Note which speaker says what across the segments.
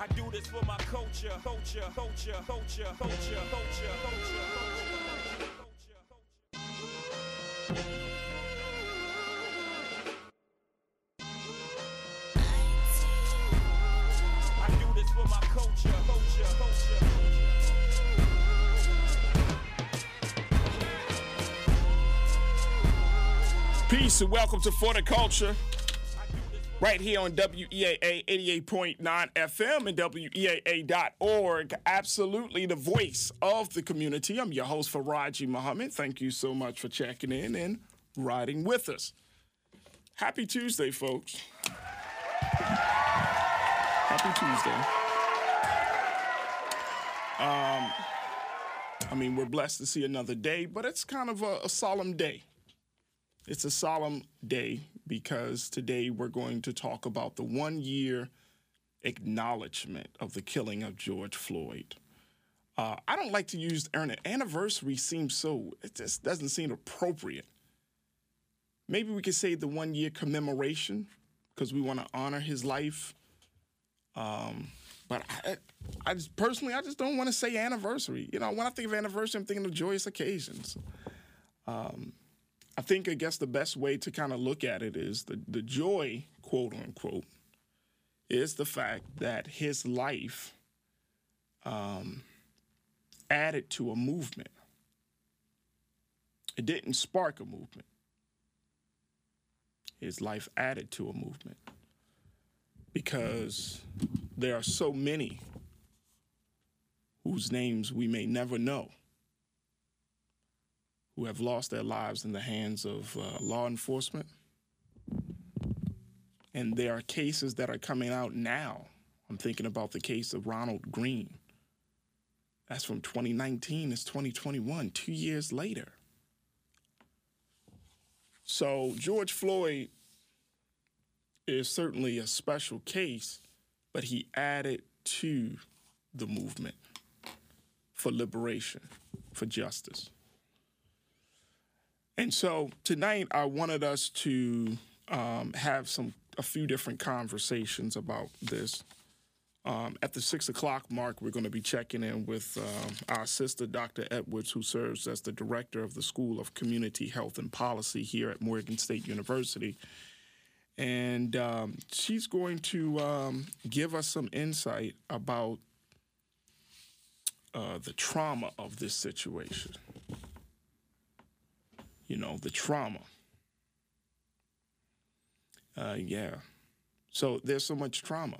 Speaker 1: I do this for my culture, culture, culture, culture, culture, culture, culture.
Speaker 2: Peace and welcome to For the Culture. Right here on WEAA 88.9 FM and WEAA.org. Absolutely the voice of the community. I'm your host, Faraji Muhammad. Thank you so much for checking in and riding with us. Happy Tuesday, folks. Happy Tuesday. Um, I mean, we're blessed to see another day, but it's kind of a, a solemn day. It's a solemn day because today we're going to talk about the one year acknowledgement of the killing of George Floyd. Uh, I don't like to use an anniversary seems so it just doesn't seem appropriate. Maybe we could say the one year commemoration because we want to honor his life. Um, but I, I just personally, I just don't want to say anniversary. You know, when I think of anniversary, I'm thinking of joyous occasions. Um, I think, I guess, the best way to kind of look at it is the, the joy, quote unquote, is the fact that his life um, added to a movement. It didn't spark a movement, his life added to a movement because there are so many whose names we may never know who have lost their lives in the hands of uh, law enforcement. And there are cases that are coming out now. I'm thinking about the case of Ronald Greene. That's from 2019, it's 2021, two years later. So George Floyd is certainly a special case, but he added to the movement for liberation, for justice. And so tonight, I wanted us to um, have some a few different conversations about this. Um, at the six o'clock mark, we're going to be checking in with um, our sister, Dr. Edwards, who serves as the director of the School of Community Health and Policy here at Morgan State University. And um, she's going to um, give us some insight about uh, the trauma of this situation you know, the trauma. Uh, yeah. So there's so much trauma.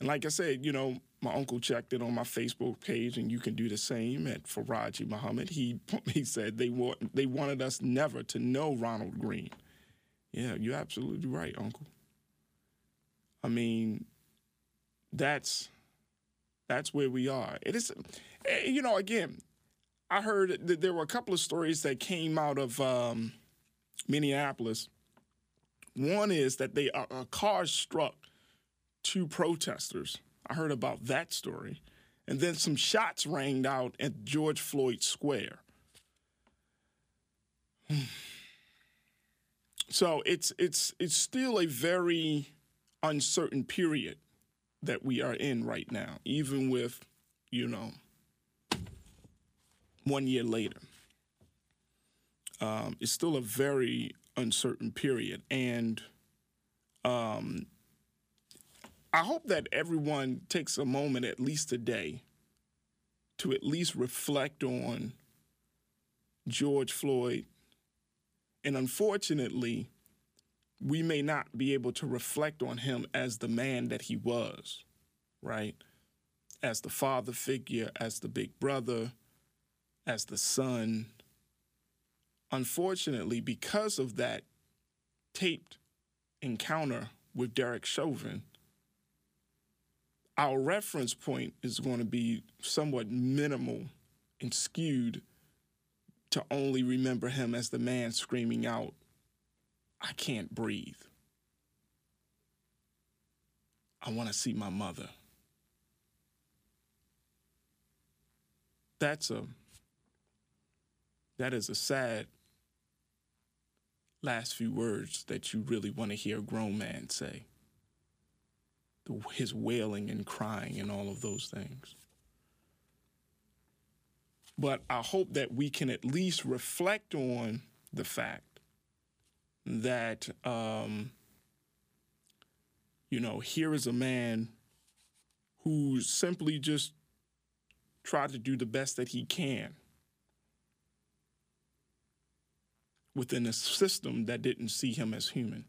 Speaker 2: And like I said, you know, my uncle checked it on my Facebook page, and you can do the same at Faraji Muhammad. He he said they want they wanted us never to know Ronald Greene. Yeah, you're absolutely right, Uncle. I mean, that's that's where we are. It is, eh, you know, again, I heard that there were a couple of stories that came out of um, Minneapolis. One is that they a, a car struck two protesters. I heard about that story, and then some shots rang out at George Floyd Square. So it's it's it's still a very uncertain period that we are in right now, even with you know one year later. Um, it's still a very uncertain period. And um, I hope that everyone takes a moment, at least today, to at least reflect on George Floyd. And unfortunately, we may not be able to reflect on him as the man that he was, right? As the father figure, as the big brother, as the son. Unfortunately, because of that taped encounter with Derek Chauvin, our reference point is going to be somewhat minimal and skewed to only remember him as the man screaming out, I can't breathe. I want to see my mother. That's a that is a sad last few words that you really want to hear a grown man say. the, his wailing and crying and all of those things. But I hope that we can at least reflect on the fact that, um, you know, here is a man who simply just tried to do the best that he can within a system that didn't see him as human.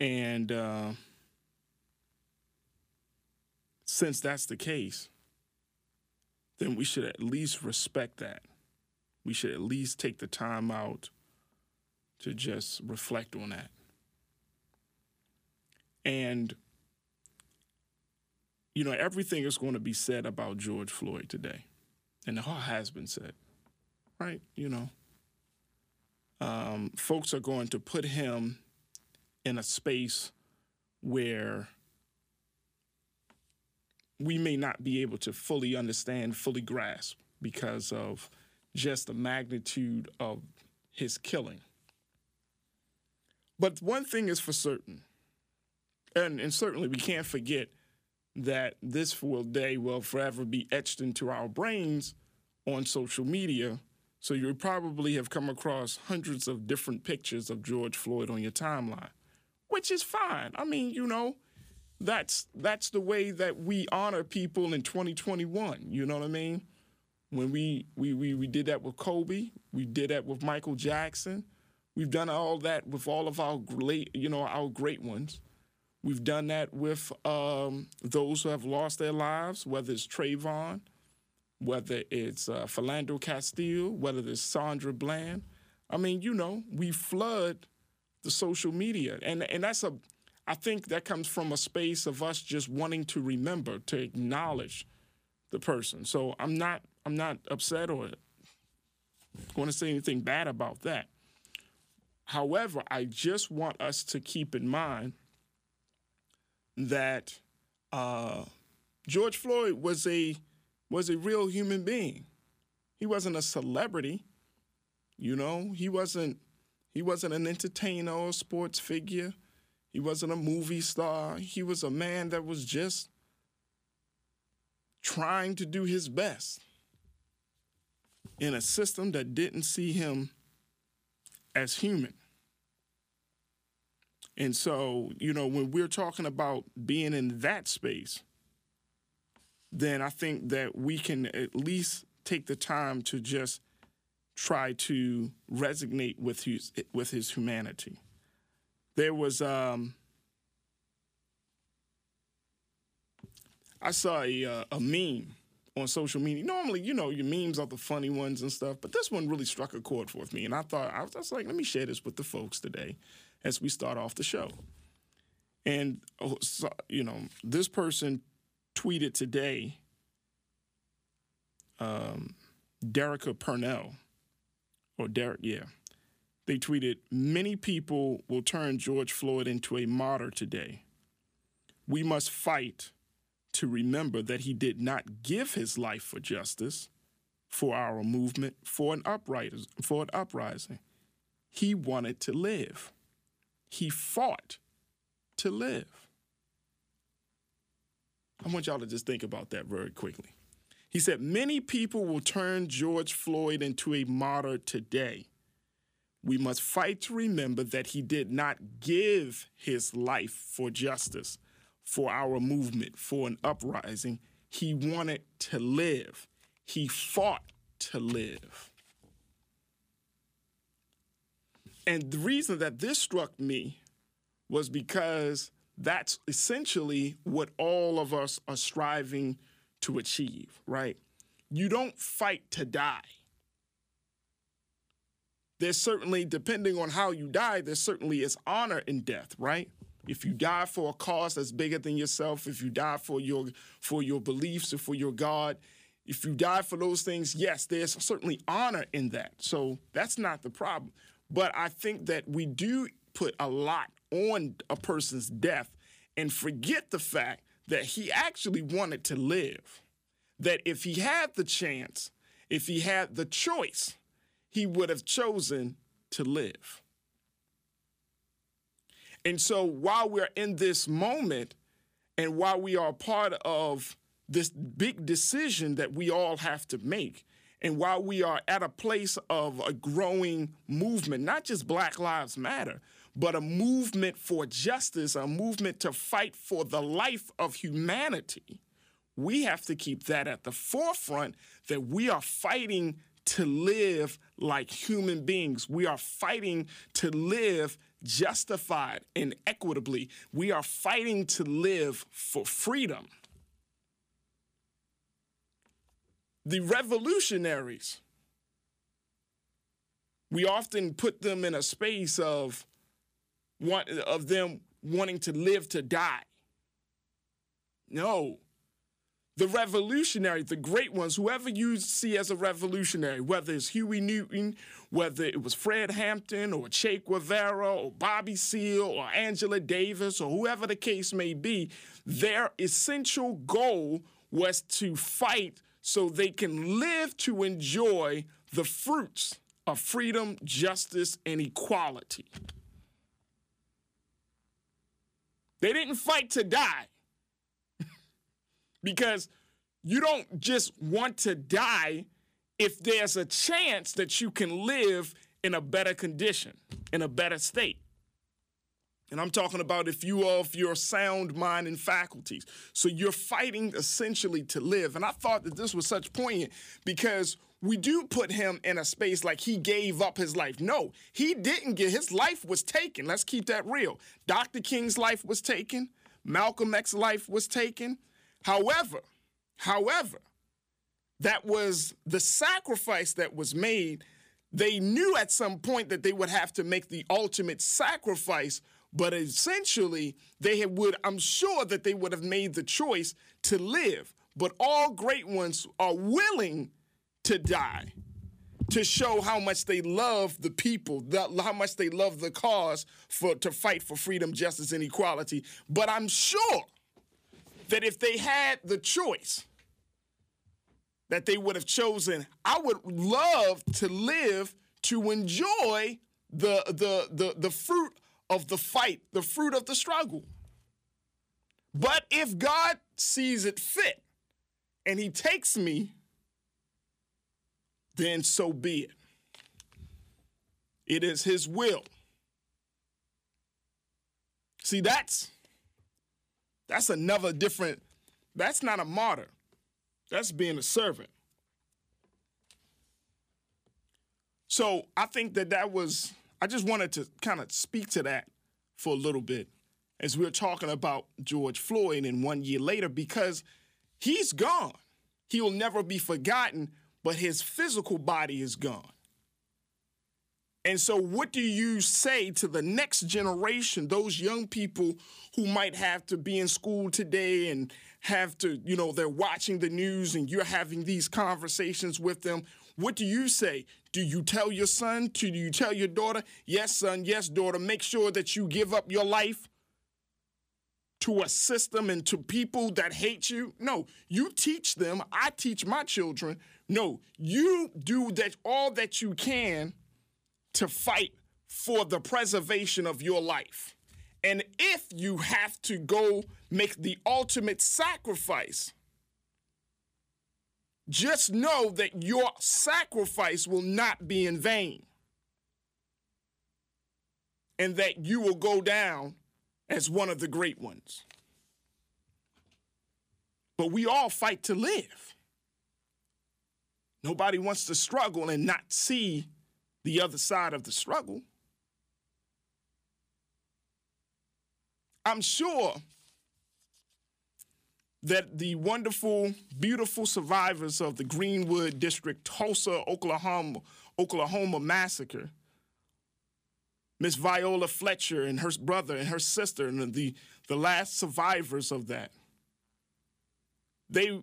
Speaker 2: And uh, since that's the case, then we should at least respect that. We should at least take the time out to just reflect on that. And, you know, everything is going to be said about George Floyd today, and it all has been said, right? You know, um, folks are going to put him in a space where we may not be able to fully understand, fully grasp because of just the magnitude of his killing. But one thing is for certain, and, and certainly we can't forget that this will day will forever be etched into our brains on social media. So you probably have come across hundreds of different pictures of George Floyd on your timeline, which is fine. I mean, you know, that's that's the way that we honor people in 2021. You know what I mean? When we we we, we did that with Kobe, we did that with Michael Jackson. We've done all that with all of our great, you know, our great ones. We've done that with um, those who have lost their lives, whether it's Trayvon, whether it's uh, Philando Castile, whether it's Sandra Bland. I mean, you know, we flood the social media, and and that's a I think that comes from a space of us just wanting to remember, to acknowledge the person. So I'm not I'm not upset or going to say anything bad about that. However, I just want us to keep in mind that uh, George Floyd was a was a real human being. He wasn't a celebrity, you know. He wasn't he wasn't an entertainer or sports figure. He wasn't a movie star. He was a man that was just trying to do his best in a system that didn't see him as human. And so, you know, when we're talking about being in that space, then I think that we can at least take the time to just try to resonate with his with his humanity there was um, I saw a, uh, a meme on social media. Normally, you know, your memes are the funny ones and stuff, but this one really struck a chord with me, and I thought I was, I was like, let me share this with the folks today as we start off the show. And oh, you know, this person tweeted today. Um, Derecka Purnell, or Derek, yeah, they tweeted, Many people will turn George Floyd into a martyr today. We must fight to remember that he did not give his life for justice, for our movement, for an for an uprising. He wanted to live. He fought to live. I want y'all to just think about that very quickly. He said, Many people will turn George Floyd into a martyr today. We must fight to remember that he did not give his life for justice, for our movement, for an uprising. He wanted to live. He fought to live. And the reason that this struck me was because that's essentially what all of us are striving to achieve, right? You don't fight to die there's certainly, depending on how you die, there certainly is honor in death, right? If you die for a cause that's bigger than yourself, if you die for your for your beliefs or for your God, if you die for those things, yes, there's certainly honor in that. So that's not the problem. But I think that we do put a lot on a person's death and forget the fact that he actually wanted to live. That if he had the chance, if he had the choice, he would have chosen to live. And so while we're in this moment and while we are part of this big decision that we all have to make, and while we are at a place of a growing movement, not just Black Lives Matter, but a movement for justice, a movement to fight for the life of humanity, we have to keep that at the forefront that we are fighting to live like human beings. We are fighting to live justified and equitably. We are fighting to live for freedom. The revolutionaries, we often put them in a space of want, of them wanting to live to die. No, the revolutionary, the great ones, whoever you see as a revolutionary, whether it's Huey Newton, whether it was Fred Hampton or Che Guevara or Bobby Seale or Angela Davis or whoever the case may be, their essential goal was to fight so they can live to enjoy the fruits of freedom, justice, and equality. They didn't fight to die because you don't just want to die if there's a chance that you can live in a better condition, in a better state. And I'm talking about if you of your sound mind and faculties. So you're fighting essentially to live. And I thought that this was such poignant because we do put him in a space like he gave up his life. No, he didn't get his life was taken. Let's keep that real. Dr. King's life was taken. Malcolm X's life was taken. However, however, that was the sacrifice that was made. They knew at some point that they would have to make the ultimate sacrifice, but essentially they would, I'm sure that they would have made the choice to live. But all great ones are willing to die to show how much they love the people, the, how much they love the cause for to fight for freedom, justice, and equality. But I'm sure that if they had the choice, that they would have chosen, I would love to live to enjoy the, the, the, the fruit of the fight, the fruit of the struggle. But if God sees it fit and he takes me, then so be it. It is his will. See, that's that's another different, that's not a martyr. That's being a servant. So I think that that was, I just wanted to kind of speak to that for a little bit as we are talking about George Floyd and one year later because he's gone. He will never be forgotten, but his physical body is gone. And so, what do you say to the next generation, those young people who might have to be in school today and have to, you know, they're watching the news and you're having these conversations with them? What do you say? Do you tell your son? Do you tell your daughter, yes, son, yes, daughter, make sure that you give up your life to a system and to people that hate you? No, you teach them. I teach my children. No, you do that all that you can to fight for the preservation of your life. And if you have to go make the ultimate sacrifice, just know that your sacrifice will not be in vain. And that you will go down as one of the great ones. But we all fight to live. Nobody wants to struggle and not see the other side of the struggle. I'm sure that the wonderful, beautiful survivors of the Greenwood District, Tulsa, Oklahoma, Oklahoma massacre, Miss Viola Fletcher and her brother and her sister, and the, the last survivors of that, they,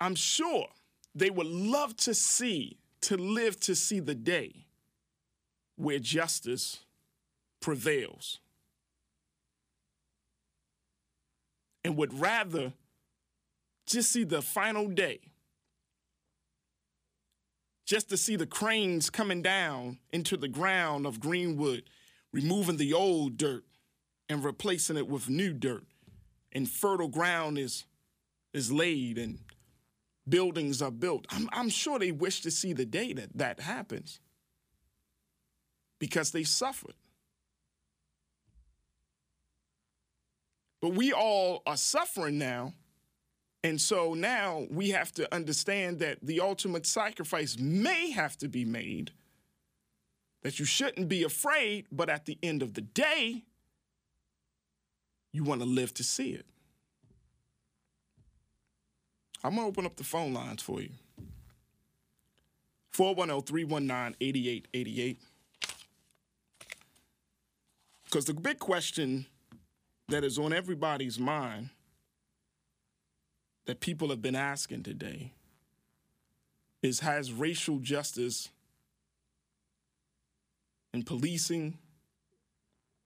Speaker 2: I'm sure, they would love to see, to live to see the day where justice prevails. And would rather just see the final day, just to see the cranes coming down into the ground of Greenwood, removing the old dirt and replacing it with new dirt, and fertile ground is is laid and buildings are built. I'm, I'm sure they wish to see the day that that happens because they suffered. But we all are suffering now. And so now we have to understand that the ultimate sacrifice may have to be made, that you shouldn't be afraid, but at the end of the day, you want to live to see it. I'm going to open up the phone lines for you 410 319 8888. Because the big question that is on everybody's mind that people have been asking today is Has racial justice in policing,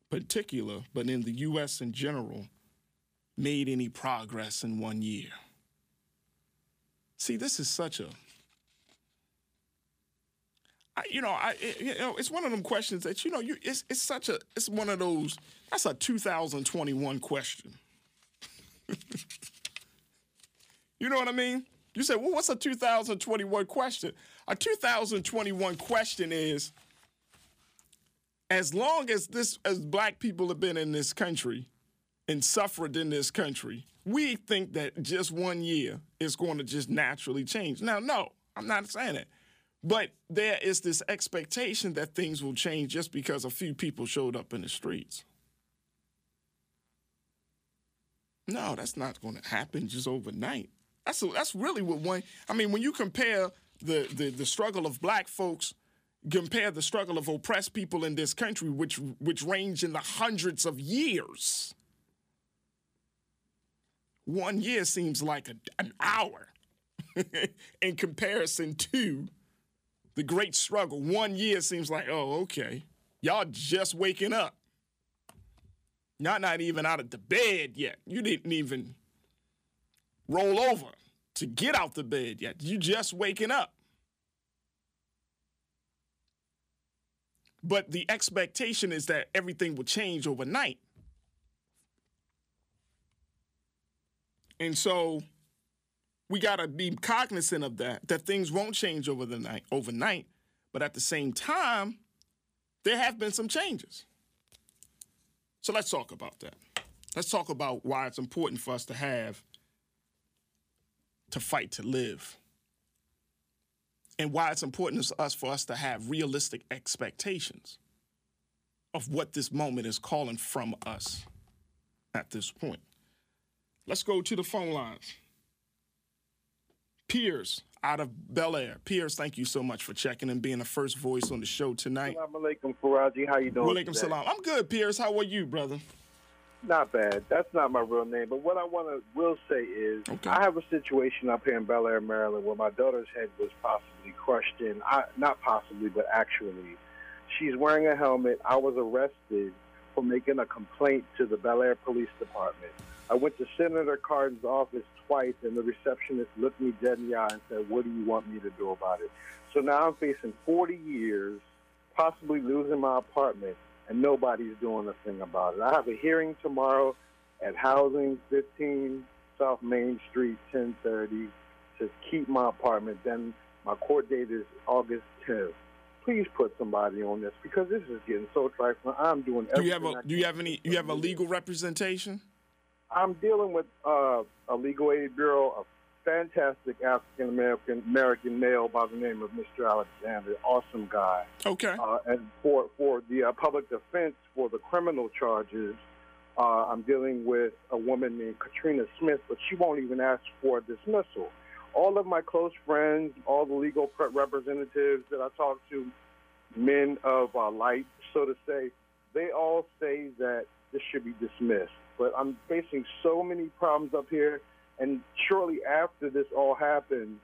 Speaker 2: particular, but in the U.S. in general, made any progress in one year? See, this is such a I, you know, I you know, it's one of them questions that you know, you it's it's such a it's one of those that's a 2021 question. you know what I mean? You say, well, what's a 2021 question? A 2021 question is as long as this as black people have been in this country and suffered in this country, we think that just one year is going to just naturally change. Now, no, I'm not saying it. But there is this expectation that things will change just because a few people showed up in the streets. No, that's not going to happen just overnight. That's that's really what one. I mean, when you compare the, the the struggle of black folks, compare the struggle of oppressed people in this country, which which range in the hundreds of years. One year seems like a, an hour in comparison to the great struggle. One year seems like, oh, okay. Y'all just waking up. Y'all not even out of the bed yet. You didn't even roll over to get out the bed yet. You just waking up. But the expectation is that everything will change overnight. And so we got to be cognizant of that that things won't change over the night overnight but at the same time there have been some changes so let's talk about that let's talk about why it's important for us to have to fight to live and why it's important to us for us to have realistic expectations of what this moment is calling from us at this point let's go to the phone lines Piers out of Bel Air. Piers, thank you so much for checking and being the first voice on the show tonight.
Speaker 3: Assalamu alaikum, Faraji. How you doing?
Speaker 2: Walaikum salam. I'm good, Piers. How are you, brother?
Speaker 3: Not bad. That's not my real name. But what I want to will say is,
Speaker 2: Okay.
Speaker 3: I have a situation up here in Bel Air, Maryland, where my daughter's head was possibly crushed in. I, not possibly, but actually, she's wearing a helmet. I was arrested for making a complaint to the Bel Air Police Department. I went to Senator Cardin's office twice, and the receptionist looked me dead in the eye and said, "What do you want me to do about it?" So now I'm facing 40 years, possibly losing my apartment, and nobody's doing a thing about it. I have a hearing tomorrow at Housing 15 South Main Street, 1030, to keep my apartment. Then my court date is August 10th. Please put somebody on this because this is getting so trifling. I'm doing
Speaker 2: Do you have
Speaker 3: everything
Speaker 2: a do you have any you have a legal representation?
Speaker 3: I'm dealing with uh, a legal aid bureau, a fantastic African American American male by the name of Mr. Alexander, awesome guy.
Speaker 2: Okay.
Speaker 3: Uh, and for for the uh, public defense for the criminal charges, uh, I'm dealing with a woman named Katrina Smith, but she won't even ask for a dismissal. All of my close friends, all the legal representatives that I talk to, men of uh, light, so to say, they all say that this should be dismissed. But I'm facing so many problems up here, and shortly after this all happened,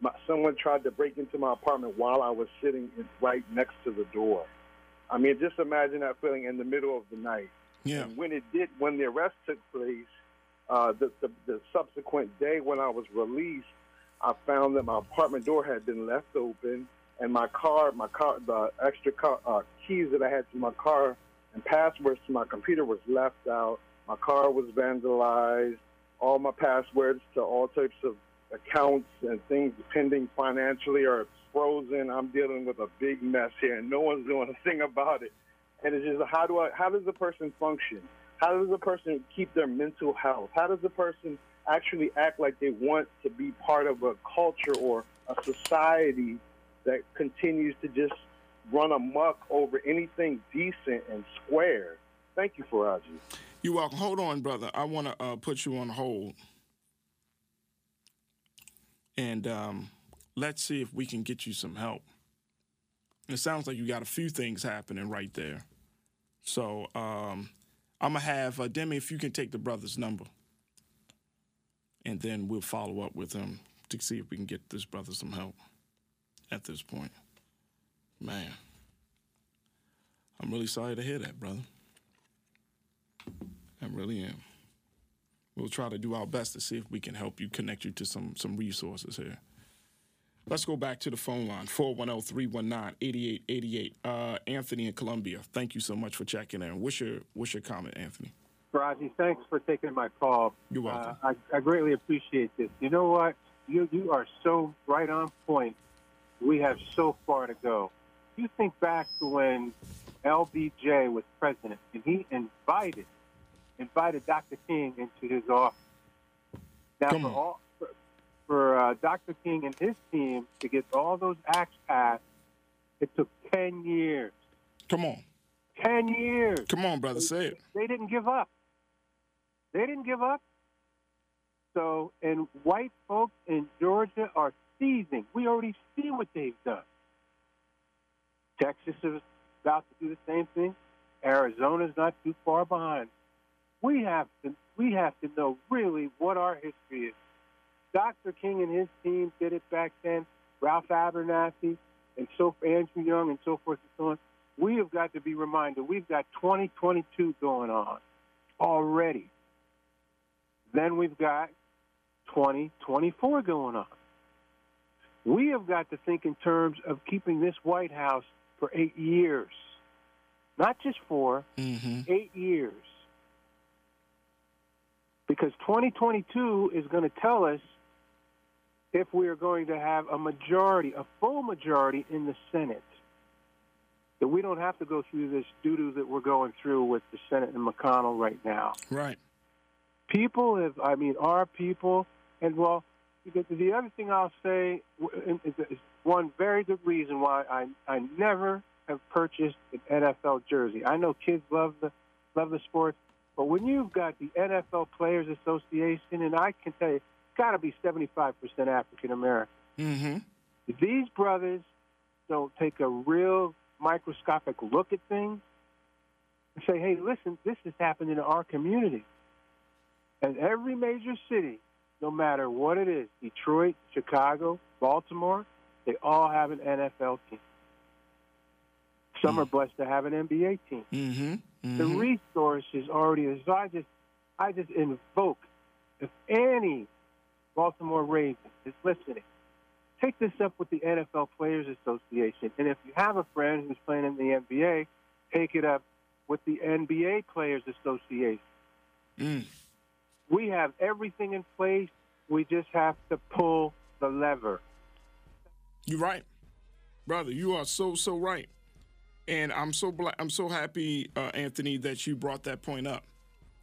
Speaker 3: my, someone tried to break into my apartment while I was sitting in, right next to the door. I mean, just imagine that feeling in the middle of the night.
Speaker 2: Yeah.
Speaker 3: And when it did, when the arrest took place, uh, the, the the subsequent day when I was released, I found that my apartment door had been left open, and my car, my car, the extra car, uh, keys that I had to my car and passwords to my computer was left out. My car was vandalized. All my passwords to all types of accounts and things pending financially are frozen. I'm dealing with a big mess here, and no one's doing a thing about it. And it's just how do I? How does a person function? How does a person keep their mental health? How does a person actually act like they want to be part of a culture or a society that continues to just run amok over anything decent and square? Thank you, Faraji.
Speaker 2: You're welcome. Hold on, brother. I want to uh, put you on hold. And um, let's see if we can get you some help. It sounds like you got a few things happening right there. So um, I'm going to have uh, Demi, if you can take the brother's number. And then we'll follow up with him to see if we can get this brother some help at this point. Man, I'm really sorry to hear that, brother. I really am. We'll try to do our best to see if we can help you connect you to some some resources here. Let's go back to the phone line 410 319 8888. Uh, Anthony in Columbia, thank you so much for checking in. What's your, what's your comment, Anthony?
Speaker 4: Raji, thanks for taking my call.
Speaker 2: You're welcome.
Speaker 4: Uh, I, I greatly appreciate this. You know what? You, you are so right on point. We have so far to go. You think back to when LBJ was president and he invited invited Dr. King into his office. Now,
Speaker 2: Come
Speaker 4: for all for, for uh, Dr. King and his team to get all those acts passed, it took ten years.
Speaker 2: Come on.
Speaker 4: Ten years.
Speaker 2: Come on, brother. Say it.
Speaker 4: They didn't give up. They didn't give up. So, and white folks in Georgia are seizing. We already see what they've done. Texas is about to do the same thing. Arizona's not too far behind. We have to we have to know really what our history is. Dr. King and his team did it back then. Ralph Abernathy and so Andrew Young and so forth and so on. We have got to be reminded we've got 2022 going on already. Then we've got 2024 going on. We have got to think in terms of keeping this White House for eight years, not just 4
Speaker 2: Mm-hmm.
Speaker 4: eight years. Because 2022 is going to tell us if we are going to have a majority, a full majority in the Senate. That we don't have to go through this doo doo that we're going through with the Senate and McConnell right now.
Speaker 2: Right.
Speaker 4: People have, I mean, our people, and well, because the other thing I'll say is is one very good reason why I, I never have purchased an NFL jersey. I know kids love the love the sport, but when you've got the NFL Players Association, and I can tell you, it's got to be 75% African American.
Speaker 2: Mm-hmm.
Speaker 4: These brothers don't take a real microscopic look at things and say, hey, listen, this is happening in our community. And every major city, no matter what it is Detroit, Chicago, Baltimore they all have an NFL team. Some are blessed to have an NBA team.
Speaker 2: Mm-hmm.
Speaker 4: The
Speaker 2: mm-hmm.
Speaker 4: resources already is. So I just, I just invoke if any Baltimore Ravens is listening, take this up with the NFL Players Association. And if you have a friend who's playing in the NBA, take it up with the NBA Players Association.
Speaker 2: Mm.
Speaker 4: We have everything in place. We just have to pull the lever.
Speaker 2: You're right, brother. You are so so right, and I'm so I'm so happy, uh, Anthony, that you brought that point up,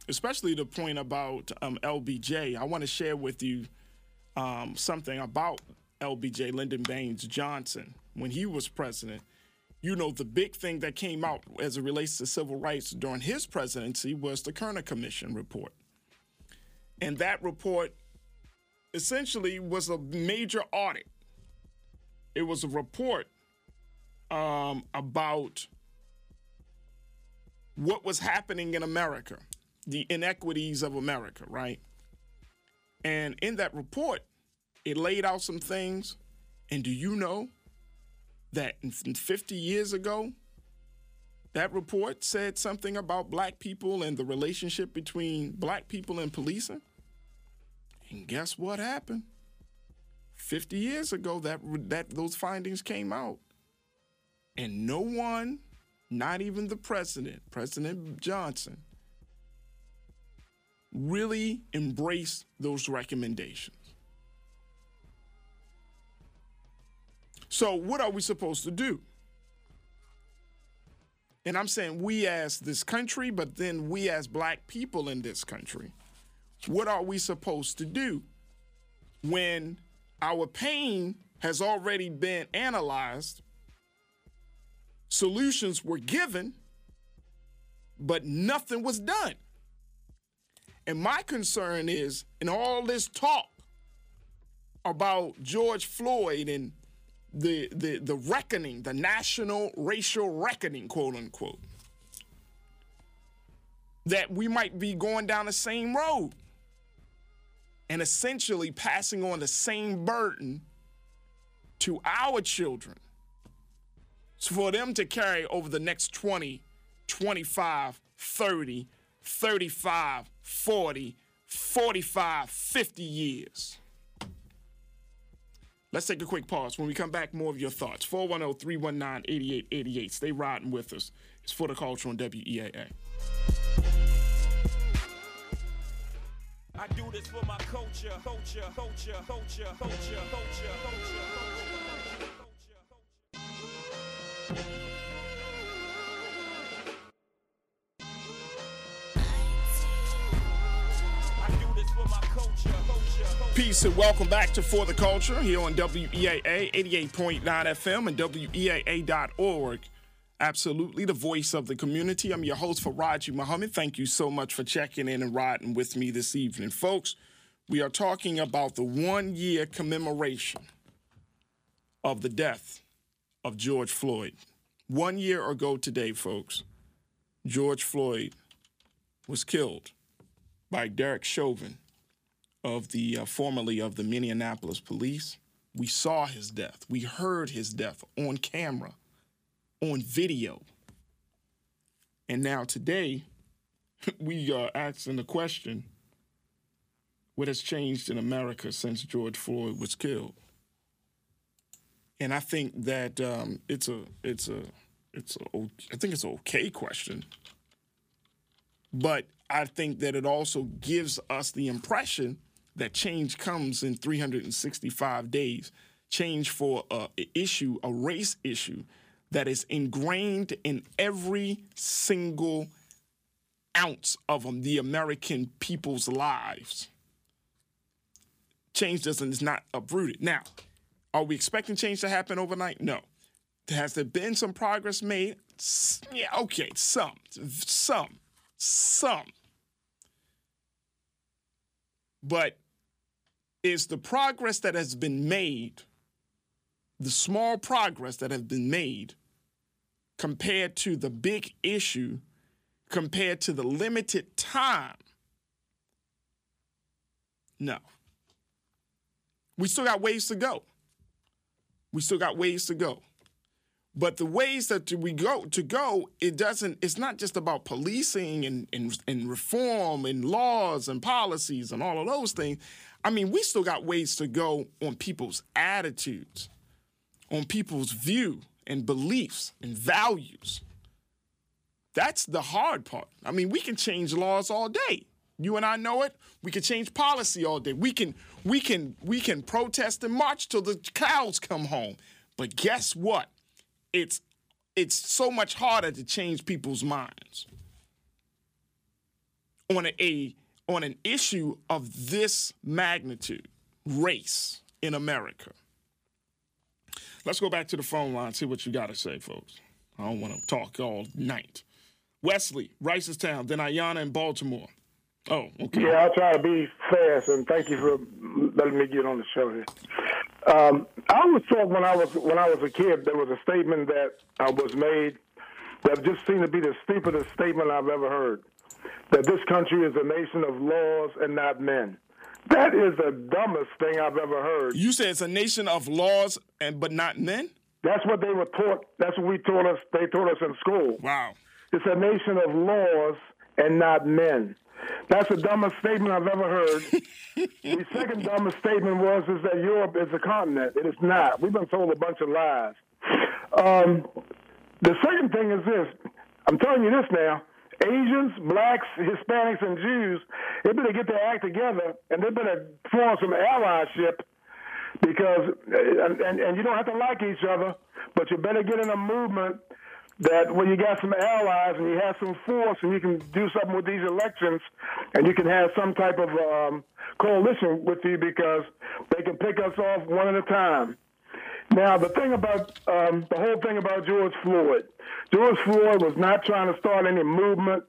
Speaker 2: especially the point about um, LBJ. I want to share with you um, something about LBJ, Lyndon Baines Johnson, when he was president. You know, the big thing that came out as it relates to civil rights during his presidency was the Kerner Commission report. And that report essentially was a major audit it was a report um, about what was happening in America, the inequities of America, right? And in that report, it laid out some things. And do you know that 50 years ago, that report said something about black people and the relationship between black people and policing? And guess what happened? 50 years ago that that those findings came out and no one not even the president, President Johnson, really embraced those recommendations. So, what are we supposed to do? And I'm saying we as this country, but then we as black people in this country. What are we supposed to do when our pain has already been analyzed, solutions were given, but nothing was done? And my concern is in all this talk about George Floyd and the, the, the reckoning, the national racial reckoning, quote unquote, that we might be going down the same road and essentially passing on the same burden to our children so for them to carry over the next 20, 25, 30, 35, 40, 45, 50 years. Let's take a quick pause. When we come back, more of your thoughts. 410 319 8888. Stay riding with us. It's for the culture on WEAA.
Speaker 1: I do this for my culture, culture, culture, culture, culture, culture, culture, culture.
Speaker 2: Peace and welcome back to For the Culture here on WEAA 88.9 FM and WEAA.org. Absolutely, the voice of the community. I'm your host, Faraji Muhammad. Thank you so much for checking in and riding with me this evening. Folks, we are talking about the one year commemoration of the death of George Floyd. One year ago today, folks, George Floyd was killed by Derek Chauvin of the uh, formerly of the Minneapolis police. We saw his death. We heard his death on camera, on video. And now today, we are asking the question what has changed in America since George Floyd was killed? And I think that um, it's a it's a it's a I think it's an okay question, but I think that it also gives us the impression that change comes in 365 days. Change for a, issue, a race issue that is ingrained in every single ounce of the American people's lives. Change doesn't is not uprooted. Now, are we expecting change to happen overnight? No. Has there been some progress made? Yeah, okay, some, some, some. But is the progress that has been made, the small progress that has been made, compared to the big issue, compared to the limited time? No. We still got ways to go. We still got ways to go. But the ways that we go to go, it doesn't. It's not just about policing and, and and reform and laws and policies and all of those things. I mean, we still got ways to go on people's attitudes, on people's view and beliefs and values. That's the hard part. I mean, we can change laws all day. You and I know it. We can change policy all day. We can we can we can protest and march till the cows come home. But guess what? It's it's so much harder to change people's minds on a, on an issue of this magnitude, race in America. Let's go back to the phone line, see what you got to say, folks. I don't want to talk all night. Wesley, Reisterstown, then Ayana in Baltimore. Oh, okay.
Speaker 5: Yeah, I'll try to be fast, and thank you for letting me get on the show here. Um, I was taught when I was when I was a kid there was a statement that uh, was made that just seemed to be the stupidest statement I've ever heard. That this country is a nation of laws and not men. That is the dumbest thing I've ever heard.
Speaker 2: You say it's a nation of laws and but not men?
Speaker 5: That's what they were taught. That's what we taught us. They taught us in school.
Speaker 2: Wow.
Speaker 5: It's a nation of laws and not men. That's the dumbest statement I've ever heard. the second dumbest statement was is that Europe is a continent. It is not. We've been told a bunch of lies. Um, the second thing is this. I'm telling you this now. Asians, blacks, Hispanics, and Jews, they better get their act together and they better form some allyship because, and, and, and you don't have to like each other, but you better get in a movement that when you got some allies and you have some force and you can do something with these elections and you can have some type of um, coalition with you because they can pick us off one at a time. Now, the thing about um, the whole thing about George Floyd, George Floyd was not trying to start any movement.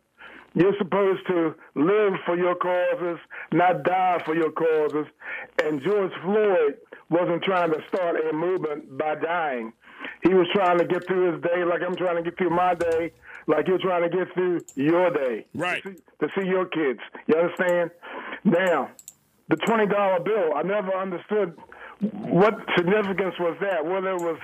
Speaker 5: You're supposed to live for your causes, not die for your causes. And George Floyd wasn't trying to start a movement by dying. He was trying to get through his day like I'm trying to get through my day, like you're trying to get through your day.
Speaker 2: Right.
Speaker 5: To see, to see your kids. You understand? Now, the $20 bill, I never understood what significance was that, whether it was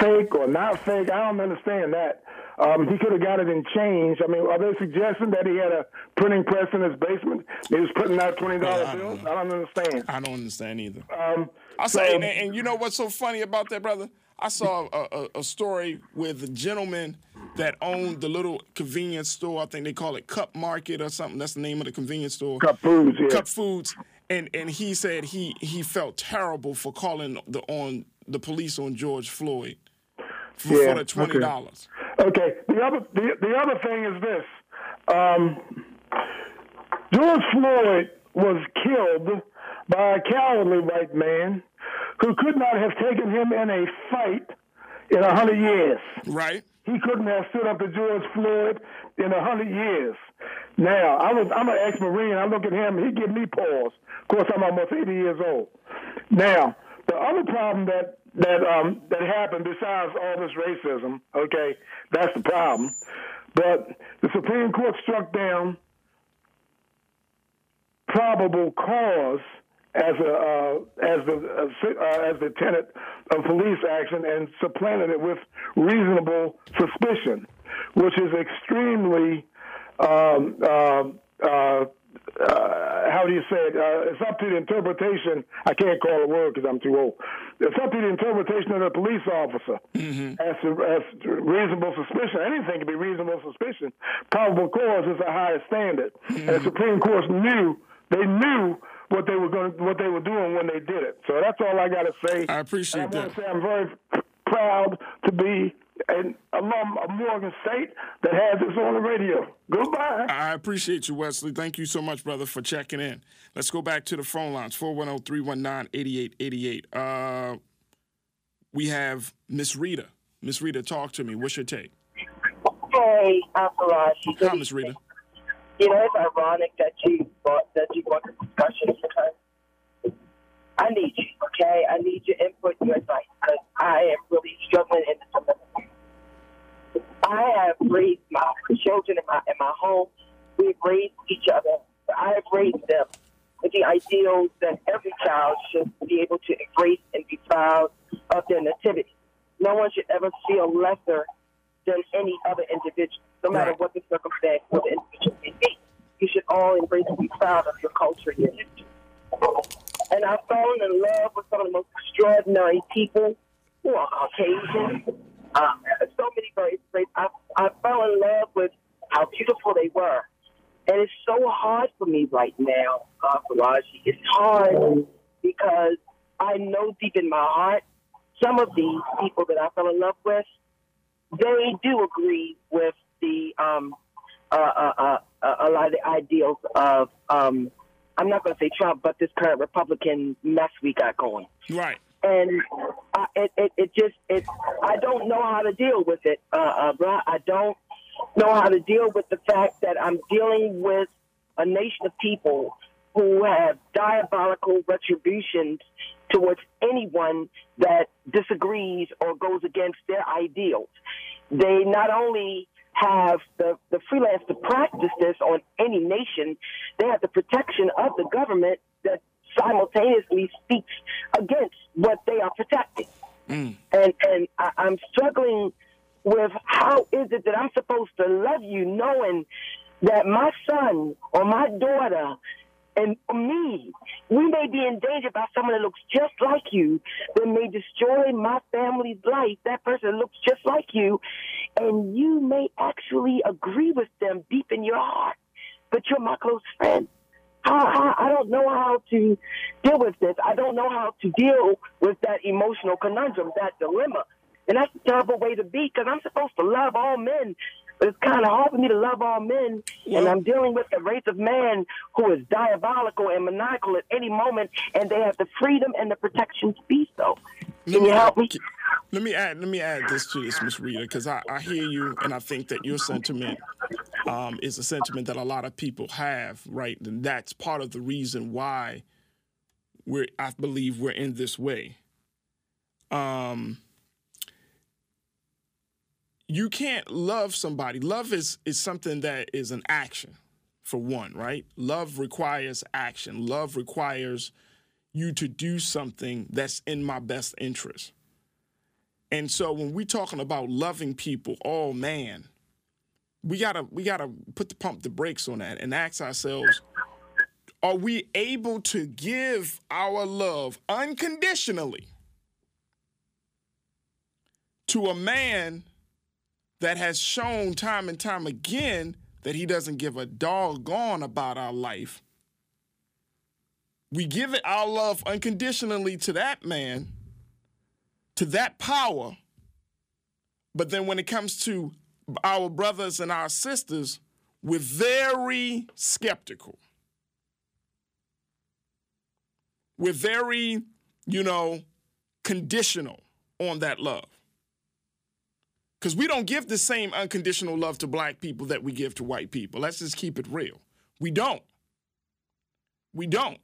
Speaker 5: fake or not fake. I don't understand that. Um, he could have got it in change. I mean, are they suggesting that he had a printing press in his basement? He was putting out twenty dollar
Speaker 2: I
Speaker 5: bills. I don't understand.
Speaker 2: I don't understand either.
Speaker 5: Um,
Speaker 2: I
Speaker 5: so-
Speaker 2: say, and, and you know what's so funny about that, brother? I saw a, a, a story with a gentleman that owned the little convenience store. I think they call it Cup Market or something. That's the name of the convenience store.
Speaker 5: Cup Foods, yeah.
Speaker 2: Cup Foods. And and he said he he felt terrible for calling the on the police on George Floyd for,
Speaker 5: Yeah,
Speaker 2: for the twenty dollars.
Speaker 5: Okay. The other the, the other thing is this. Um, George Floyd was killed by a cowardly white man who could not have taken him in a fight in a hundred years.
Speaker 2: Right?
Speaker 5: He couldn't have stood up to George Floyd in a hundred years. Now, I was I'm an ex-marine. I look at him. He give me pause. Of course, I'm almost 80 years old. Now, the other problem that that um, that happened besides all this racism, okay, that's the problem. But the Supreme Court struck down probable cause as a uh, as the uh, as the tenet of police action and supplanted it with reasonable suspicion, which is extremely um, uh, uh, uh, how do you say it? Uh, it's up to the interpretation. I can't call a word because I'm too old. It's up to the interpretation of the police officer as, to, as to reasonable suspicion. Anything can be reasonable suspicion. Probable cause is a higher standard, and the Supreme Court knew they knew what they were going, what they were doing when they did it. So that's all I got to say.
Speaker 2: I appreciate
Speaker 5: And I want
Speaker 2: that.
Speaker 5: to say I'm very proud to be an alum of Morgan State that has this on the radio. Goodbye.
Speaker 2: I appreciate you, Wesley. Thank you so much, brother, for checking in. Let's go back to the phone lines 410 319 8888. Uh, We have Miss Rita. Miss Rita, talk to me. What's your take?
Speaker 6: Hey, I'm Faraji.
Speaker 2: Hi, Miss Rita.
Speaker 6: You know, it's ironic that you brought that you brought this discussion because I need you. Okay, I need your input, your advice, because I am really struggling in this. dilemma. I have raised my children in my in my home. We've raised each other. I have raised them with the ideals that every child should be able to embrace and be proud of their nativity. No one should ever feel lesser than any other individual, no matter what the circumstance or the individual may be. You should all embrace and be proud of your culture and your history. And I've fallen in love with some of the most extraordinary people who are Caucasian. Uh, so many very great. I, I fell in love with how beautiful they were. And it's so hard for me right now, uh. It's hard because I know deep in my heart some of these people that I fell in love with, they do agree with the um, uh, uh, uh, uh, a lot of the ideals of um, I'm not going to say Trump, but this current Republican mess we got going
Speaker 2: Right.
Speaker 6: and I, it, it, it just it I don't know how to deal with it, uh, uh, bro. I don't know how to deal with the fact that I'm dealing with a nation of people who have diabolical retributions towards anyone that disagrees or goes against their ideals. They not only have the, the freelance to practice this on any nation, they have the protection of the government that simultaneously speaks against what they are protecting. Mm. And and I, I'm struggling with how is it that I'm supposed to love you knowing that my son or my daughter and me, we may be in danger by someone that looks just like you that may destroy my family's life. That person looks just like you, and you may actually agree with them deep in your heart, but you're my close friend. How, I don't know how to deal with this. I don't know how to deal with that emotional conundrum, that dilemma. And that's a terrible way to be because I'm supposed to love all men. But it's kind of hard for me to love all men. and I'm dealing with a race of man who is diabolical and maniacal at any moment, and they have the freedom and the protection to be so. Can you help me?
Speaker 2: Let me add. Let me add this to this, Miss Rita, because I, I hear you, and I think that your sentiment um, is a sentiment that a lot of people have, right? And that's part of the reason why we're. I believe we're in this way. Um, you can't love somebody. Love is is something that is an action, for one, right? Love requires action. Love requires you to do something that's in my best interest. And so when we're talking about loving people, oh man, we gotta we gotta put the pump the brakes on that and ask ourselves, are we able to give our love unconditionally to a man that has shown time and time again that he doesn't give a doggone about our life. We give it our love unconditionally to that man, to that power. But then when it comes to our brothers and our sisters, we're very skeptical. We're very, you know, conditional on that love. Because we don't give the same unconditional love to black people that we give to white people. Let's just keep it real. We don't. We don't.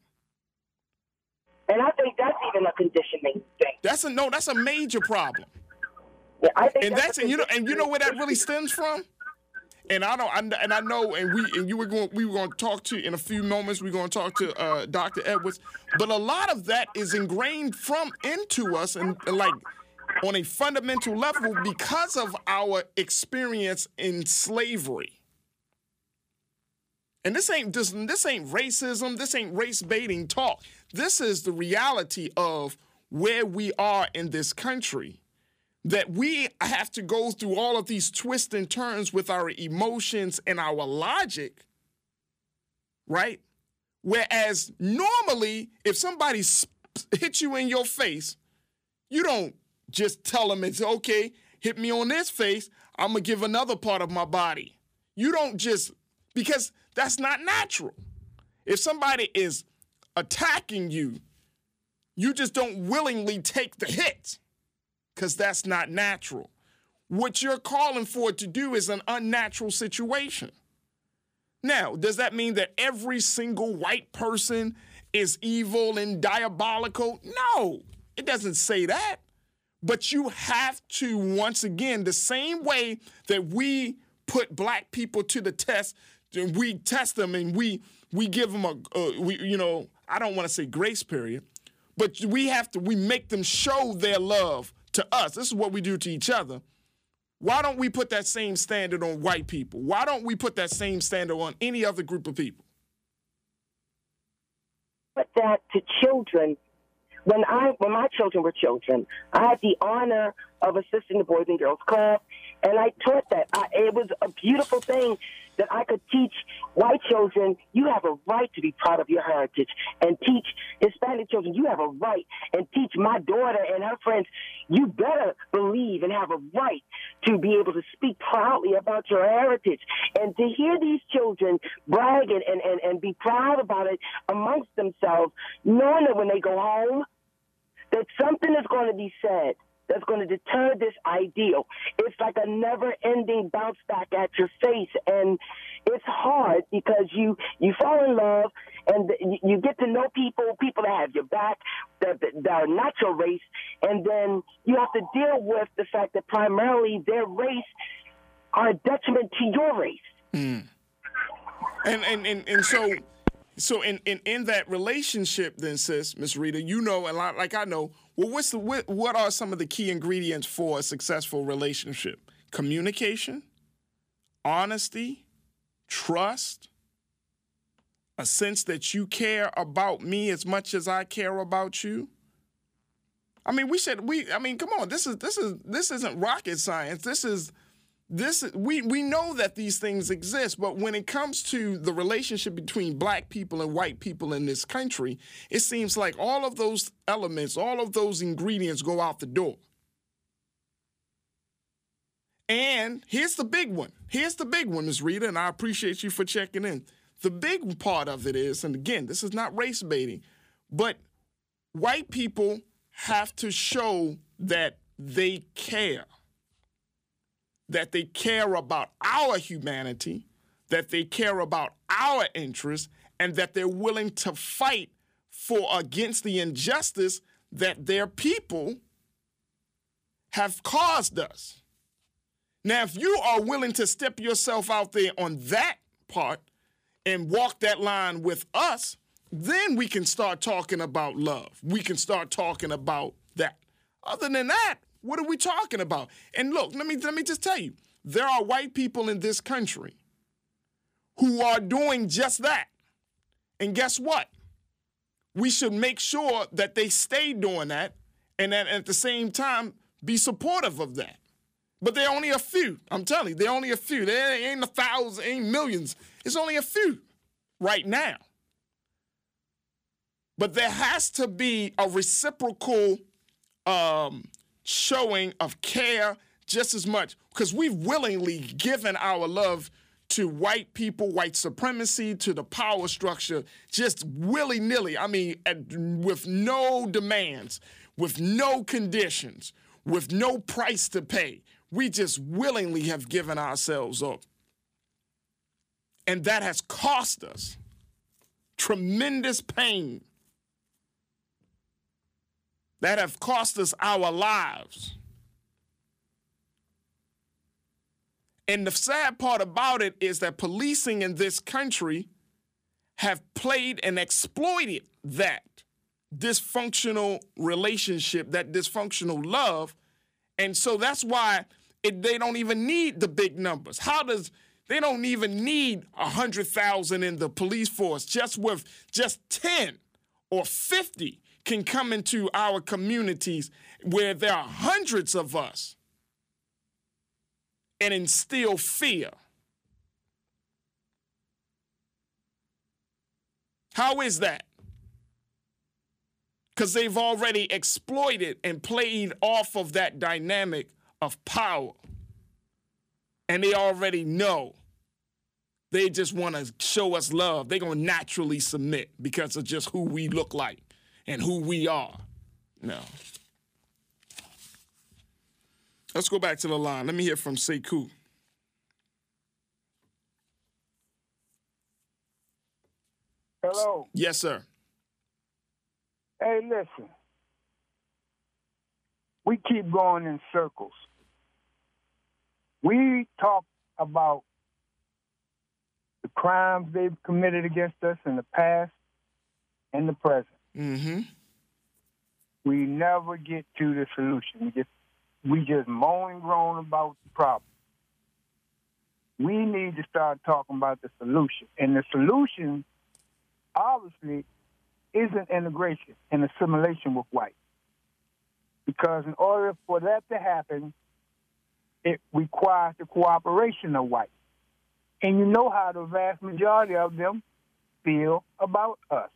Speaker 6: And I think that's even a conditioning thing.
Speaker 2: That's a no. That's a major problem.
Speaker 6: Yeah, I think
Speaker 2: And that's
Speaker 6: a
Speaker 2: and you know and you know where that really stems from. And I don't. I, and I know. And we and you were going. We were going to talk to in a few moments. We're going to talk to uh, Dr. Edwards. But a lot of that is ingrained from into us, and, and like on a fundamental level because of our experience in slavery. And this ain't just this ain't racism, this ain't race baiting talk. This is the reality of where we are in this country. That we have to go through all of these twists and turns with our emotions and our logic, right? Whereas normally, if somebody hits you in your face, you don't just tell them it's okay, hit me on this face, I'm gonna give another part of my body. You don't just, because that's not natural. If somebody is attacking you, you just don't willingly take the hit because that's not natural. What you're calling for to do is an unnatural situation. Now, does that mean that every single white person is evil and diabolical? No, it doesn't say that. But you have to, once again, the same way that we put black people to the test, we test them and we we give them a, we you know, I don't want to say grace period, but we have to we make them show their love to us. This is what we do to each other. Why don't we put that same standard on white people? Why don't we put that same standard on any other group of people?
Speaker 6: But that to children, when I when my children were children, I had the honor of assisting the Boys and Girls Club, and I taught that. I, it was a beautiful thing that I could teach white children you have a right to be proud of your heritage, and teach Hispanic children you have a right, and teach my daughter and her friends you better believe and have a right to be able to speak proudly about your heritage, and to hear these children brag and, and, and, and be proud about it amongst themselves, knowing that when they go home, that something is going to be said that's going to deter this ideal. It's like a never ending bounce back at your face. And it's hard because you, you fall in love and you get to know people, people that have your back, that, that are not your race. And then you have to deal with the fact that primarily their race are a detriment to your race. Mm.
Speaker 2: And and and, and so so in, in in that relationship then sis miss rita you know and like i know well what's the what, what are some of the key ingredients for a successful relationship? Communication honesty trust a sense that you care about me as much as i care about you. I mean we should we i mean come on this is this is this isn't rocket science. This is this we we know that these things exist, but when it comes to the relationship between black people and white people in this country, it seems like all of those elements, all of those ingredients go out the door. And here's the big one. Here's the big one, Ms. Rita, and I appreciate you for checking in. The big part of it is, and again, this is not race baiting, but white people have to show that they care that they care about our humanity, that they care about our interests, and that they're willing to fight for against the injustice that their people have caused us. Now, if you are willing to step yourself out there on that part and walk that line with us, then we can start talking about love. We can start talking about that. Other than that, what are we talking about? And look, let me let me just tell you, there are white people in this country who are doing just that. And guess what? We should make sure that they stay doing that and that at the same time be supportive of that. But they're only a few. I'm telling you, they're only a few. There ain't a thousand, ain't millions. It's only a few right now. But there has to be a reciprocal um, showing of care just as much because we've willingly given our love to white people, white supremacy, to the power structure, just willy nilly. I mean, at, with no demands, with no conditions, with no price to pay. We just willingly have given ourselves up. And that has cost us tremendous pain. That have cost us our lives. And the sad part about it is that policing in this country have played and exploited that dysfunctional relationship, that dysfunctional love. And so that's why it, they don't even need the big numbers. How does they don't even need 100,000 in the police force. Just with just 10 or 50 can come into our communities where there are hundreds of us and instill fear. How is that? Because they've already exploited and played off of that dynamic of power. And they already know. They just want to show us love. They're going to naturally submit because of just who we look like and who we are. No. Let's go back to the line. Let me hear from Sekou.
Speaker 7: Hello.
Speaker 2: Yes, sir.
Speaker 7: Hey, listen. We keep going in circles. We talk about the crimes they've committed against us in the past and the present.
Speaker 2: Mm-hmm.
Speaker 7: We never get to the solution. We just we just moan and groan about the problem. We need to start talking about the solution. And the solution, obviously, isn't integration and assimilation with white. Because in order for that to happen, it requires the cooperation of white. And you know how the vast majority of them feel about us.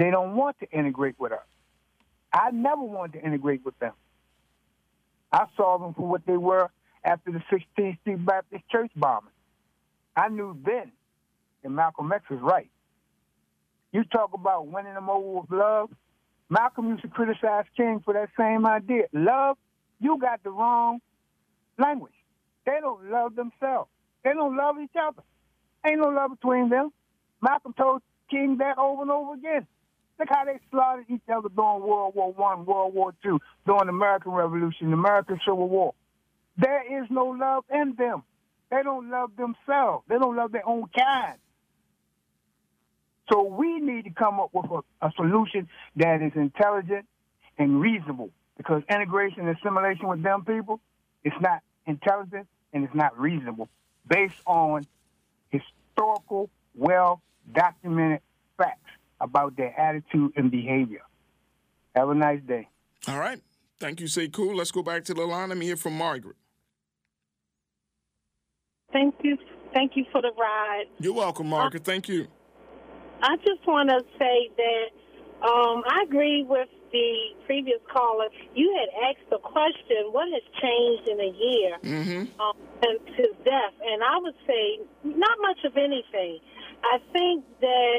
Speaker 7: They don't want to integrate with us. I never wanted to integrate with them. I saw them for what they were after the 16th Street Baptist Church bombing. I knew then that Malcolm X was right. You talk about winning them over with love. Malcolm used to criticize King for that same idea. Love, you got the wrong language. They don't love themselves. They don't love each other. Ain't no love between them. Malcolm told King that over and over again. Look how they slaughtered each other during World War One, World War Two, during the American Revolution, the American Civil War. There is no love in them. They don't love themselves. They don't love their own kind. So we need to come up with a, a solution that is intelligent and reasonable because integration and assimilation with them people it's not intelligent and it's not reasonable based on historical, well documented facts about their attitude and behavior. Have a nice day.
Speaker 2: All right. Thank you, Sekou. Let's go back to the line. Let me hear from Margaret.
Speaker 8: Thank you. Thank you for the ride.
Speaker 2: You're welcome, Margaret. Thank you.
Speaker 8: I just want to say that um, I agree with the previous caller. You had asked the question, what has changed in a year
Speaker 2: Mm-hmm.
Speaker 8: um, and to death? And I would say not much of anything. I think that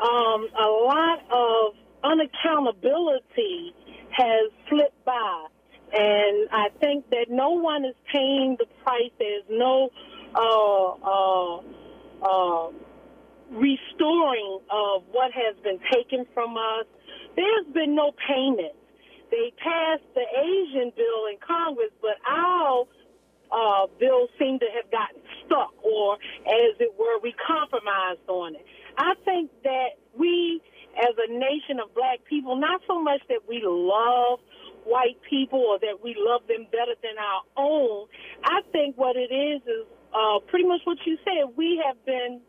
Speaker 8: um, a lot of unaccountability has slipped by. And I think that no one is paying the price. There's no uh, uh, uh, restoring of what has been taken from us. There's been no payment. They passed the Asian bill in Congress, but our uh, bill seemed to have gotten stuck, or as it were, we compromised on it. I think that we, as a nation of black people, not so much that we love white people or that we love them better than our own. I think what it is is uh, pretty much what you said. We have been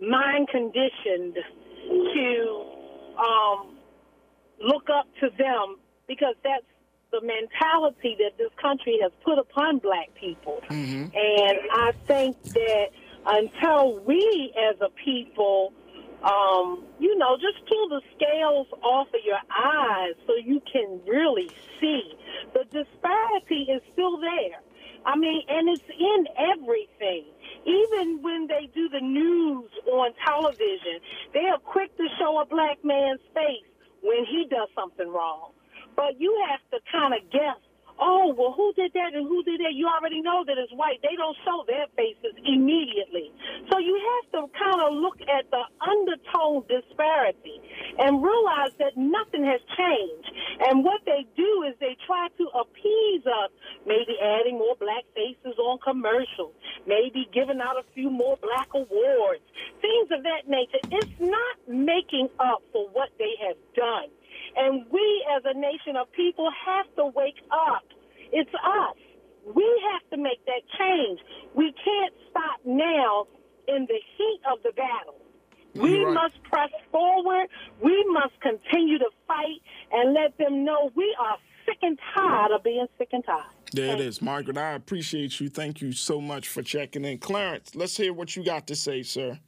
Speaker 8: mind conditioned to um, look up to them because that's the mentality that this country has put upon black people. And I think that until we as a people, um, you know, just pull the scales off of your eyes so you can really see. The disparity is still there. I mean, and it's in everything. Even when they do the news on television, they are quick to show a black man's face when he does something wrong. But you have to kind of guess, oh, well, who did that and who did that? You already know that it's white. They don't show their faces immediately. So you have to kind of look at the undertone disparity and realize that nothing has changed. And what they do is they try to appease us, maybe adding more black faces on commercials, maybe giving out a few more black awards, things of that nature. It's not making up for what they have done. And we as a nation of people have to wake up. It's us. We have to make that change. We can't stop now in the heat of the battle. We
Speaker 2: right.
Speaker 8: must press forward. We must continue to fight and let them know we are sick and tired of being sick and tired.
Speaker 2: There it is, Margaret. I appreciate you. Thank you so much for checking in. Clarence, let's hear what you got to say, sir.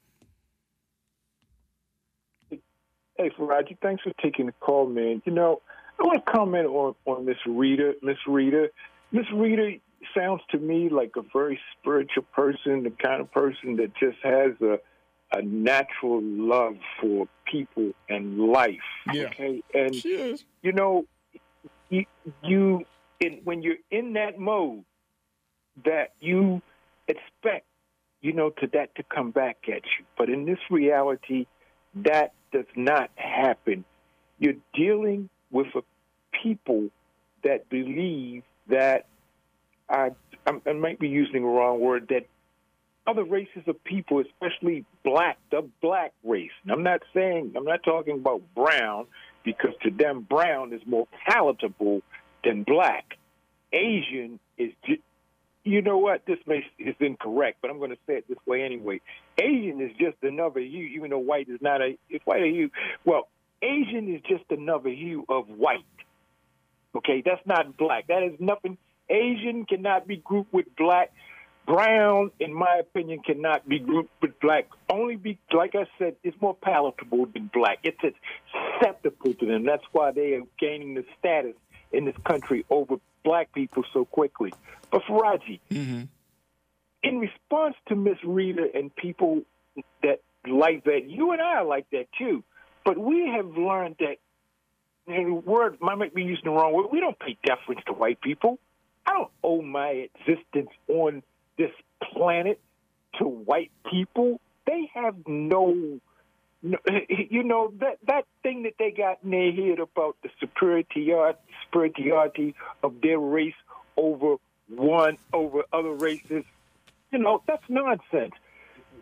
Speaker 9: Hey, Faraji, thanks for taking the call, man. You know, I want to comment on on Miss Rita. Miss Rita, Miss Rita sounds to me like a very spiritual person, the kind of person that just has a a natural love for people and life.
Speaker 2: Yeah.
Speaker 9: Okay, and
Speaker 2: She is.
Speaker 9: you know, you, you in, when you're in that mode, that you expect, you know, to that to come back at you. But in this reality, that does not happen. You're dealing with a people that believe that I, I might be using the wrong word that other races of people, especially black, the black race. And I'm not saying I'm not talking about brown because to them brown is more palatable than black. Asian is, you know what? This may is incorrect, but I'm going to say it this way anyway. Asian is just another hue, even though white is not a it's white a hue. Well, Asian is just another hue of white. Okay, that's not black. That is nothing. Asian cannot be grouped with black. Brown, in my opinion, cannot be grouped with black. Only be, like I said, it's more palatable than black. It's acceptable to them. That's why they are gaining the status in this country over black people so quickly. But Faraji, mm-hmm. in response to Miss Rita and people that like that, you and I are like that too. But we have learned that and the word I might be using the wrong word. We don't pay deference to white people. I don't owe my existence on this planet to white people. They have no, you know that that thing that they got in their head about the superiority superiority of their race over one over other races. You know that's nonsense.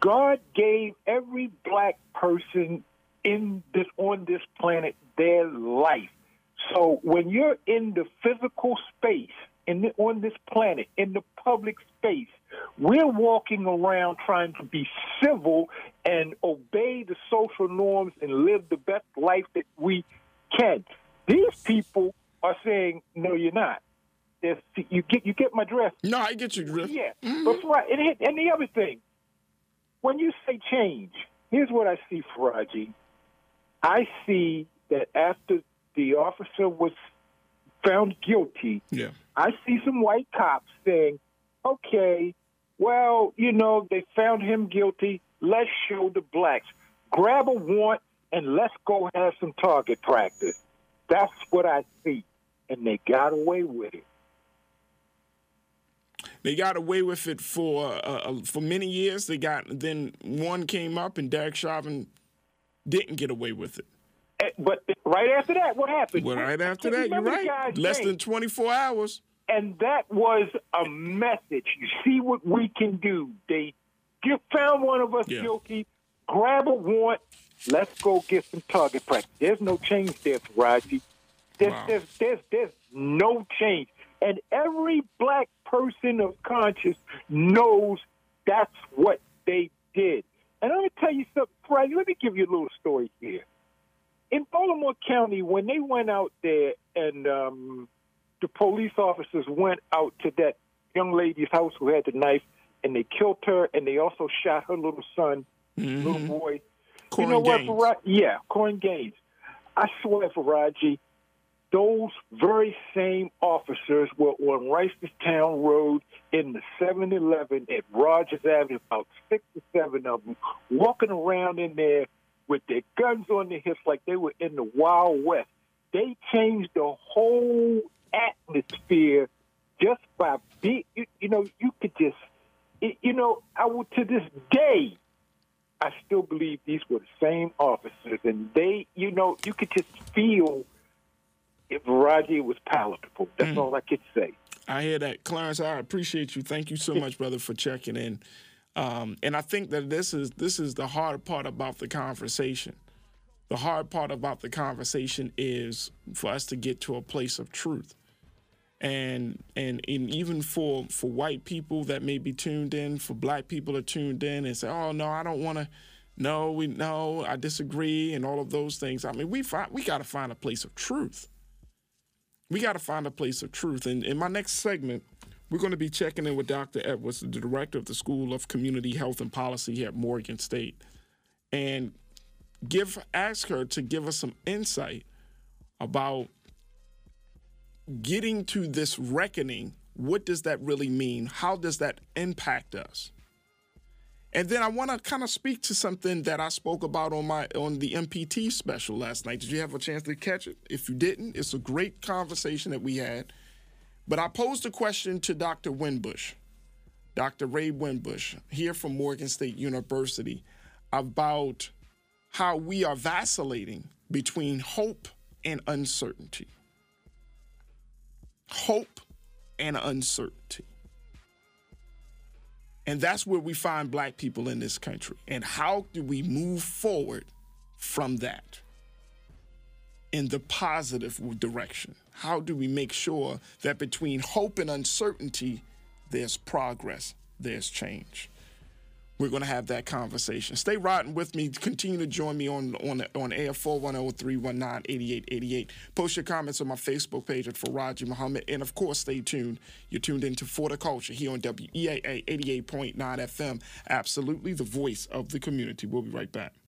Speaker 9: God gave every black person in this on this planet their life. So when you're in the physical space in the, on this planet in the public space, we're walking around trying to be civil and obey the social norms and live the best life that we can. These people are saying, "No, you're not." you get you get my drift.
Speaker 2: No, I get your drift.
Speaker 9: Yeah,
Speaker 2: Mhm.
Speaker 9: but right. And, and the other thing, when you say change, here's what I see, Faraji. I see that after the officer was found guilty,
Speaker 2: Yeah.
Speaker 9: I see some white cops saying, okay, well, you know, they found him guilty. Let's show the blacks. Grab a warrant and let's go have some target practice. That's what I see. And they got away with it.
Speaker 2: They got away with it for uh, uh, for many years. They got then one came up and Derek Chauvin didn't get away with it.
Speaker 9: Eh, But right after that, what happened?
Speaker 2: Well, right after that, you're right. Less
Speaker 9: name?
Speaker 2: than 24 hours.
Speaker 9: And that was a message. You see what we can do. They get found one of us
Speaker 2: Yeah.
Speaker 9: guilty. Grab a warrant. Let's go get some target practice. There's no change there, Raji. There's,
Speaker 2: Wow.
Speaker 9: there's, there's, there's no change. And every black person of conscience knows that's what they did. And I'm going to tell you something, Raji. Let me give you a little story here. In Baltimore County, when they went out there and um, the police officers went out to that young lady's house who had the knife and they killed her and they also shot her little son, mm-hmm. little boy.
Speaker 2: Korryn
Speaker 9: you know what,
Speaker 2: Gaines.
Speaker 9: Yeah, Korryn Gaines. I swear, Faraji, those very same officers were on Reisterstown Road in the 7-Eleven at Rogers Avenue, about six or seven of them, walking around in there with their guns on their hips like they were in the Wild West. They changed the whole atmosphere just by being, you, you know, you could just, you know, I would, to this day, I still believe these were the same officers, and they, you know, you could just feel if Raji was palatable. That's all I could say.
Speaker 2: I hear that, Clarence. I appreciate you. Thank you so much, brother, for checking in. Um, and I think that this is this is the hard part about the conversation. The hard part about the conversation is for us to get to a place of truth. And and, and even for for white people that may be tuned in, for black people are tuned in and say, "Oh no, I don't want to." No, we no, I disagree, and all of those things. I mean, we find we got to find a place of truth we got to find a place of truth. And in my next segment, we're going to be checking in with Dr. Edwards, the director of the School of Community Health and Policy here at Morgan State, and give ask her to give us some insight about getting to this reckoning. What does that really mean? How does that impact us? And then I want to kind of speak to something that I spoke about on my on the MPT special last night. Did you have a chance to catch it? If you didn't, it's a great conversation that we had. But I posed a question to Dr. Winbush, Dr. Ray Winbush, here from Morgan State University, about how we are vacillating between hope and uncertainty. Hope and uncertainty. And that's where we find black people in this country. And how do we move forward from that in the positive direction? How do we make sure that between hope and uncertainty, there's progress, there's change? We're going to have that conversation. Stay riding with me. Continue to join me on on on air 410-319-8888. Post your comments on my Facebook page at Faraji Muhammad. And of course, stay tuned. You're tuned into For the Culture here on WEAA 88.9 FM. Absolutely the voice of the community. We'll be right back.